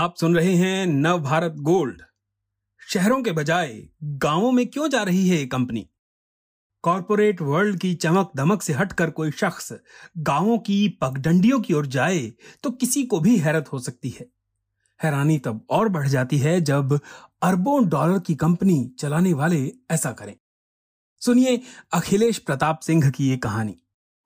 आप सुन रहे हैं नव भारत गोल्ड। शहरों के बजाय गाँवों में क्यों जा रही है ये कंपनी? कॉरपोरेट वर्ल्ड की चमक दमक से हटकर कोई शख्स गाँवों की पगडंडियों की ओर जाए तो किसी को भी हैरत हो सकती है। हैरानी तब और बढ़ जाती है जब अरबों डॉलर की कंपनी चलाने वाले ऐसा करें। सुनिए अखिलेश प्रताप सिंह की ये कहानी।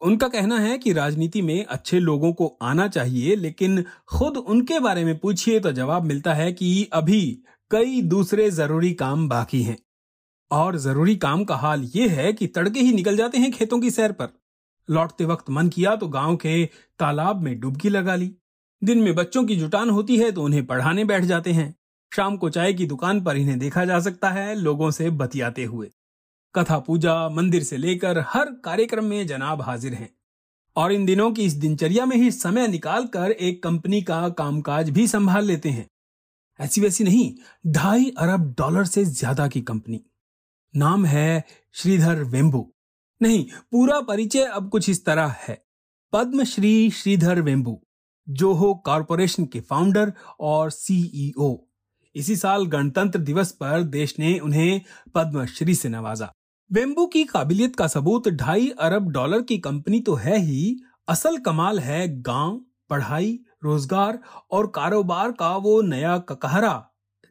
उनका कहना है कि राजनीति में अच्छे लोगों को आना चाहिए, लेकिन खुद उनके बारे में पूछिए तो जवाब मिलता है कि अभी कई दूसरे ज़रूरी काम बाकी हैं। और ज़रूरी काम का हाल ये है कि तड़के ही निकल जाते हैं खेतों की सैर पर। लौटते वक्त मन किया तो गाँव के तालाब में डुबकी लगा ली। दिन में बच्चों की जुटान होती है तो उन्हें पढ़ाने बैठ जाते हैं। शाम को चाय की दुकान पर इन्हें देखा जा सकता है, लोगों से बतियाते हुए। कथा पूजा, मंदिर से लेकर हर कार्यक्रम में जनाब हाजिर हैं। और इन दिनों की इस दिनचर्या में ही समय निकाल कर एक कंपनी का कामकाज भी संभाल लेते हैं। ऐसी वैसी नहीं, ढाई अरब डॉलर से ज़्यादा की कंपनी। नाम है श्रीधर वेम्बू। नहीं, पूरा परिचय अब कुछ इस तरह है। पद्मश्री श्रीधर वेम्बू, जोहो कॉरपोरेशन के फाउंडर और सीईओ। इसी साल गणतंत्र दिवस पर देश ने उन्हें पद्मश्री से नवाजा। वेम्बू की काबिलियत का सबूत ढाई अरब डॉलर की कंपनी तो है ही। असल कमाल है गाँव पढ़ाई रोज़गार और कारोबार का वो नया ककहरा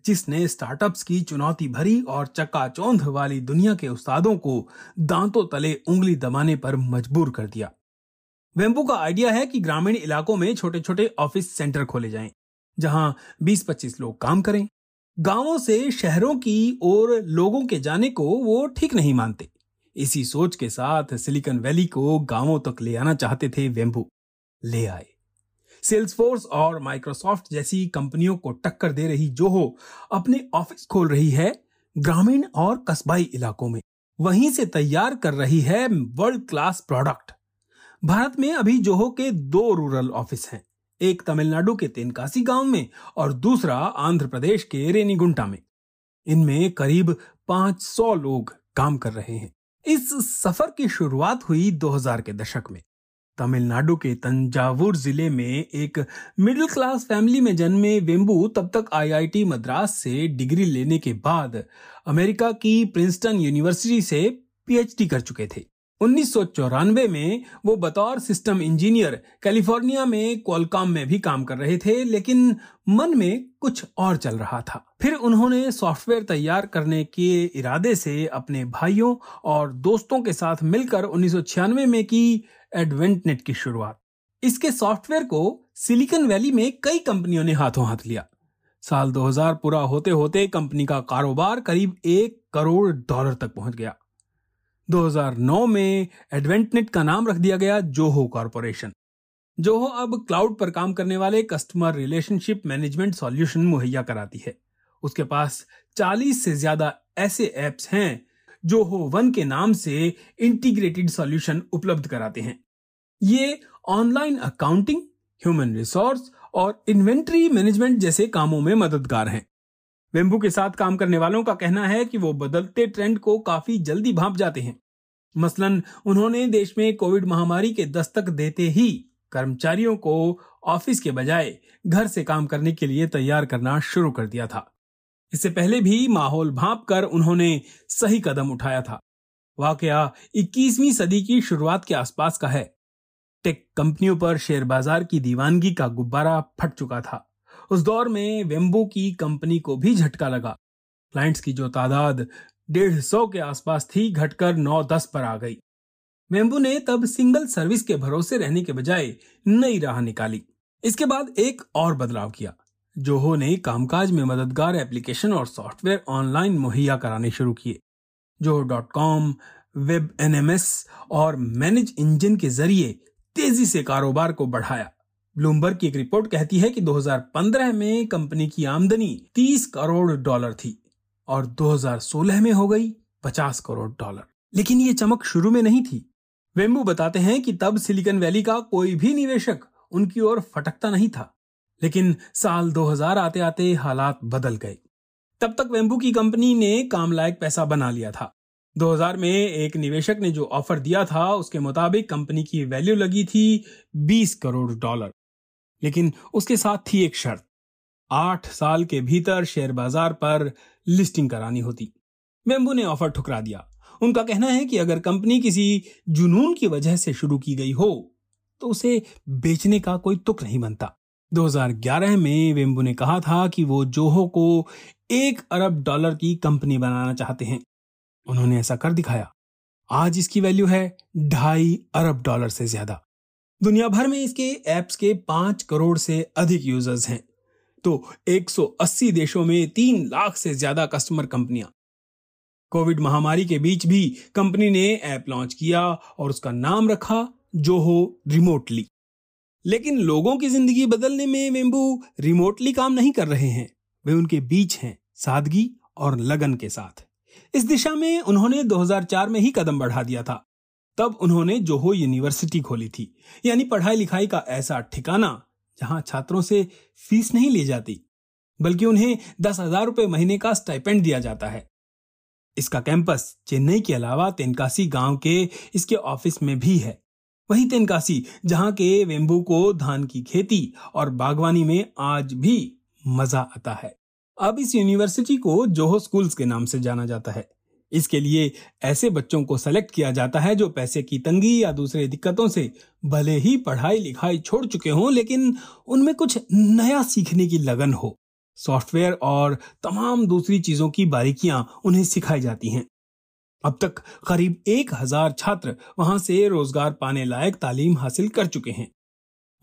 जिसने स्टार्टअप्स की चुनौती भरी और चकाचौंध वाली दुनिया के उस्तादों को दांतों तले उंगली दबाने पर मजबूर कर दिया। वेम्बू का आइडिया है कि ग्रामीण इलाकों में छोटे छोटे ऑफ़िस सेंटर खोले जाएँ, जहाँ 20-25 लोग काम करें। गाँवों से शहरों की ओर लोगों के जाने को वो ठीक नहीं मानते। इसी सोच के साथ सिलिकॉन वैली को गाँवों तक ले आना चाहते थे वेम्बू। ले आए। सेल्सफोर्स और माइक्रोसॉफ्ट जैसी कंपनियों को टक्कर दे रही जोहो अपने ऑफ़िस खोल रही है ग्रामीण और कस्बाई इलाकों में। वहीं से तैयार कर रही है वर्ल्ड क्लास प्रोडक्ट भारत में अभी जोहो के दो रूरल ऑफ़िस हैं। एक तमिलनाडु के तेनकासी गाँव में और दूसरा आंध्र प्रदेश के रेनीगुंटा में। इनमें करीब 500 लोग काम कर रहे हैं। इस सफ़र की शुरुआत हुई 2000 के दशक में। तमिलनाडु के तंजावुर ज़िले में एक मिडिल क्लास फैमिली में जन्मे वेम्बू तब तक आईआईटी मद्रास से डिग्री लेने के बाद अमेरिका की प्रिंसटन यूनिवर्सिटी से पीएचडी कर चुके थे। उन्नीस सौ चौरानबे में वो बतौर सिस्टम इंजीनियर कैलिफ़ोर्निया में क्वालकॉम में भी काम कर रहे थे, लेकिन मन में कुछ और चल रहा था। फिर उन्होंने सॉफ्टवेयर तैयार करने के इरादे से अपने भाइयों और दोस्तों के साथ मिलकर उन्नीस सौ छियानवे में की एडवेंटनेट की शुरुआत। इसके सॉफ्टवेयर को सिलिकॉन वैली में कई कंपनियों ने हाथों हाथ लिया। साल 2000 पूरा होते होते कंपनी का कारोबार करीब एक करोड़ डॉलर तक पहुँच गया। 2009 में एडवेंटनेट का नाम रख दिया गया जोहो कॉरपोरेशन जोहो अब क्लाउड पर काम करने वाले कस्टमर रिलेशनशिप मैनेजमेंट सॉल्यूशन मुहैया कराती है। उसके पास 40 से ज़्यादा ऐसे एप्स हैं जोहो वन के नाम से इंटीग्रेटेड सॉल्यूशन उपलब्ध कराते हैं। ये ऑनलाइन अकाउंटिंग ह्यूमन रिसोर्स और इन्वेंट्री मैनेजमेंट जैसे कामों में मददगार हैं। वेम्बू के साथ काम करने वालों का कहना है कि वो बदलते ट्रेंड को काफ़ी जल्दी भाप जाते हैं। मसलन, उन्होंने देश में कोविड महामारी के दस्तक देते ही कर्मचारियों को ऑफ़िस के बजाय घर से काम करने के लिए तैयार करना शुरू कर दिया था। इससे पहले भी माहौल भाप कर उन्होंने सही कदम उठाया था। वाकया 21वीं सदी की शुरुआत के आसपास का है। टेक कंपनियों पर शेयर बाज़ार की दीवानगी का गुब्बारा फट चुका था। उस दौर में वेम्बो की कंपनी को भी झटका लगा। क्लाइंट्स की जो तादाद डेढ़ सौ के आसपास थी, घटकर नौ दस पर आ गई। वेम्बू ने तब सिंगल सर्विस के भरोसे रहने के बजाय नई राह निकाली। इसके बाद एक और बदलाव किया जोहो ने कामकाज में मददगार एप्लीकेशन और सॉफ्टवेयर ऑनलाइन मुहैया कराने शुरू किए Zoho dot com web NMS और मैनेज इंजन के ज़रिए तेज़ी से कारोबार को बढ़ाया। ब्लूमबर्ग की एक रिपोर्ट कहती है कि 2015 में कंपनी की आमदनी 30 करोड़ डॉलर थी और 2016 में हो गई 50 करोड़ डॉलर। लेकिन ये चमक शुरू में नहीं थी। वेम्बू बताते हैं कि तब सिलिकॉन वैली का कोई भी निवेशक उनकी ओर फटकता नहीं था। लेकिन साल 2000 आते आते हालात बदल गए। तब तक वेम्बू की कंपनी ने काम लायक पैसा बना लिया था। 2000 में एक निवेशक ने जो ऑफ़र दिया था, उसके मुताबिक कंपनी की वैल्यू लगी थी 20 करोड़ डॉलर। लेकिन उसके साथ थी एक शर्त। आठ साल के भीतर शेयर बाज़ार पर लिस्टिंग करानी होती। वेम्बू ने ऑफ़र ठुकरा दिया। उनका कहना है कि अगर कंपनी किसी जुनून की वजह से शुरू की गई हो तो उसे बेचने का कोई तुक नहीं बनता। 2011 में वेम्बू ने कहा था कि वो जोहो को एक अरब डॉलर की कंपनी बनाना चाहते हैं। उन्होंने ऐसा कर दिखाया। आज इसकी वैल्यू है ढाई अरब डॉलर से ज़्यादा। दुनिया भर में इसके ऐप्स के पाँच करोड़ से अधिक यूज़र्स हैं। तो 180 देशों में तीन लाख से ज़्यादा कस्टमर कंपनियाँ कोविड महामारी के बीच भी कंपनी ने ऐप लॉन्च किया और उसका नाम रखा जोहो रिमोटली लेकिन लोगों की ज़िंदगी बदलने में वेम्बू रिमोटली काम नहीं कर रहे हैं। वे उनके बीच हैं सादगी और लगन के साथ। इस दिशा में उन्होंने 2004 में ही कदम बढ़ा दिया था। तब उन्होंने जोहो यूनिवर्सिटी खोली थी, यानी पढ़ाई लिखाई का ऐसा ठिकाना जहाँ छात्रों से फ़ीस नहीं ली जाती, बल्कि उन्हें दस हज़ार रुपए महीने का स्टाइपेंड दिया जाता है। इसका कैंपस चेन्नई के अलावा तेनकासी गाँव के इसके ऑफ़िस में भी है। वही तेनकासी, जहाँ के वेम्बू को धान की खेती और बागवानी में आज भी मज़ा आता है। अब इस यूनिवर्सिटी को जोहो स्कूल्स के नाम से जाना जाता है। इसके लिए ऐसे बच्चों को सेलेक्ट किया जाता है जो पैसे की तंगी या दूसरे दिक्कतों से भले ही पढ़ाई लिखाई छोड़ चुके हों, लेकिन उनमें कुछ नया सीखने की लगन हो। सॉफ्टवेयर और तमाम दूसरी चीज़ों की बारीकियाँ उन्हें सिखाई जाती हैं। अब तक करीब एक हज़ार छात्र वहाँ से रोज़गार पाने लायक तालीम हासिल कर चुके हैं।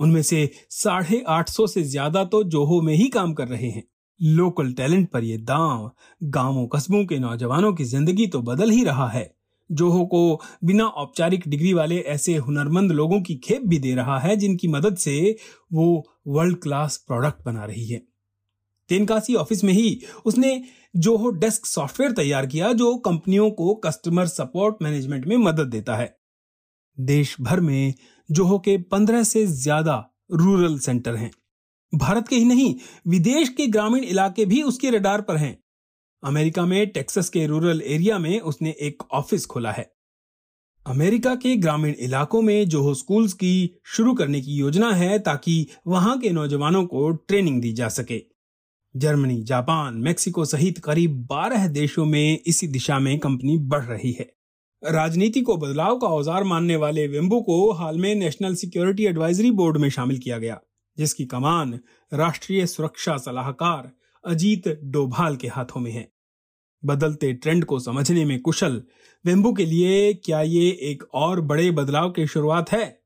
उनमें से साढ़े आठ सौ से ज़्यादा तो जोहो में ही काम कर रहे हैं। लोकल टैलेंट पर यह दांव गाँवों, कस्बों के नौजवानों की ज़िंदगी तो बदल ही रहा है। जोहो को बिना औपचारिक डिग्री वाले ऐसे हुनरमंद लोगों की खेप भी दे रहा है, जिनकी मदद से वो वर्ल्ड क्लास प्रोडक्ट बना रही है। तेनकासी ऑफ़िस में ही उसने जोहो डेस्क सॉफ्टवेयर तैयार किया, जो कंपनियों को कस्टमर सपोर्ट मैनेजमेंट में मदद देता है। देश भर में जोहो के पंद्रह से ज़्यादा रूरल सेंटर हैं। भारत के ही नहीं, विदेश के ग्रामीण इलाके भी उसके रडार पर हैं। अमेरिका में, टेक्सास के रूरल एरिया में उसने एक ऑफ़िस खोला है। अमेरिका के ग्रामीण इलाकों में जोहो स्कूल्स की शुरू करने की योजना है ताकि वहाँ के नौजवानों को ट्रेनिंग दी जा सके। जर्मनी, जापान, मेक्सिको सहित करीब 12 देशों में इसी दिशा में कंपनी बढ़ रही है। राजनीति को बदलाव का औज़ार मानने वाले वेम्बू को हाल में नेशनल सिक्योरिटी एडवाइजरी बोर्ड में शामिल किया गया। जिसकी कमान राष्ट्रीय सुरक्षा सलाहकार अजीत डोभाल के हाथों में है। बदलते ट्रेंड को समझने में कुशल वेम्बू के लिए क्या ये एक और बड़े बदलाव की शुरुआत है?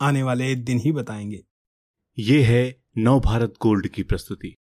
आने वाले दिन ही बताएँगे। ये है नव भारत गोल्ड की प्रस्तुति।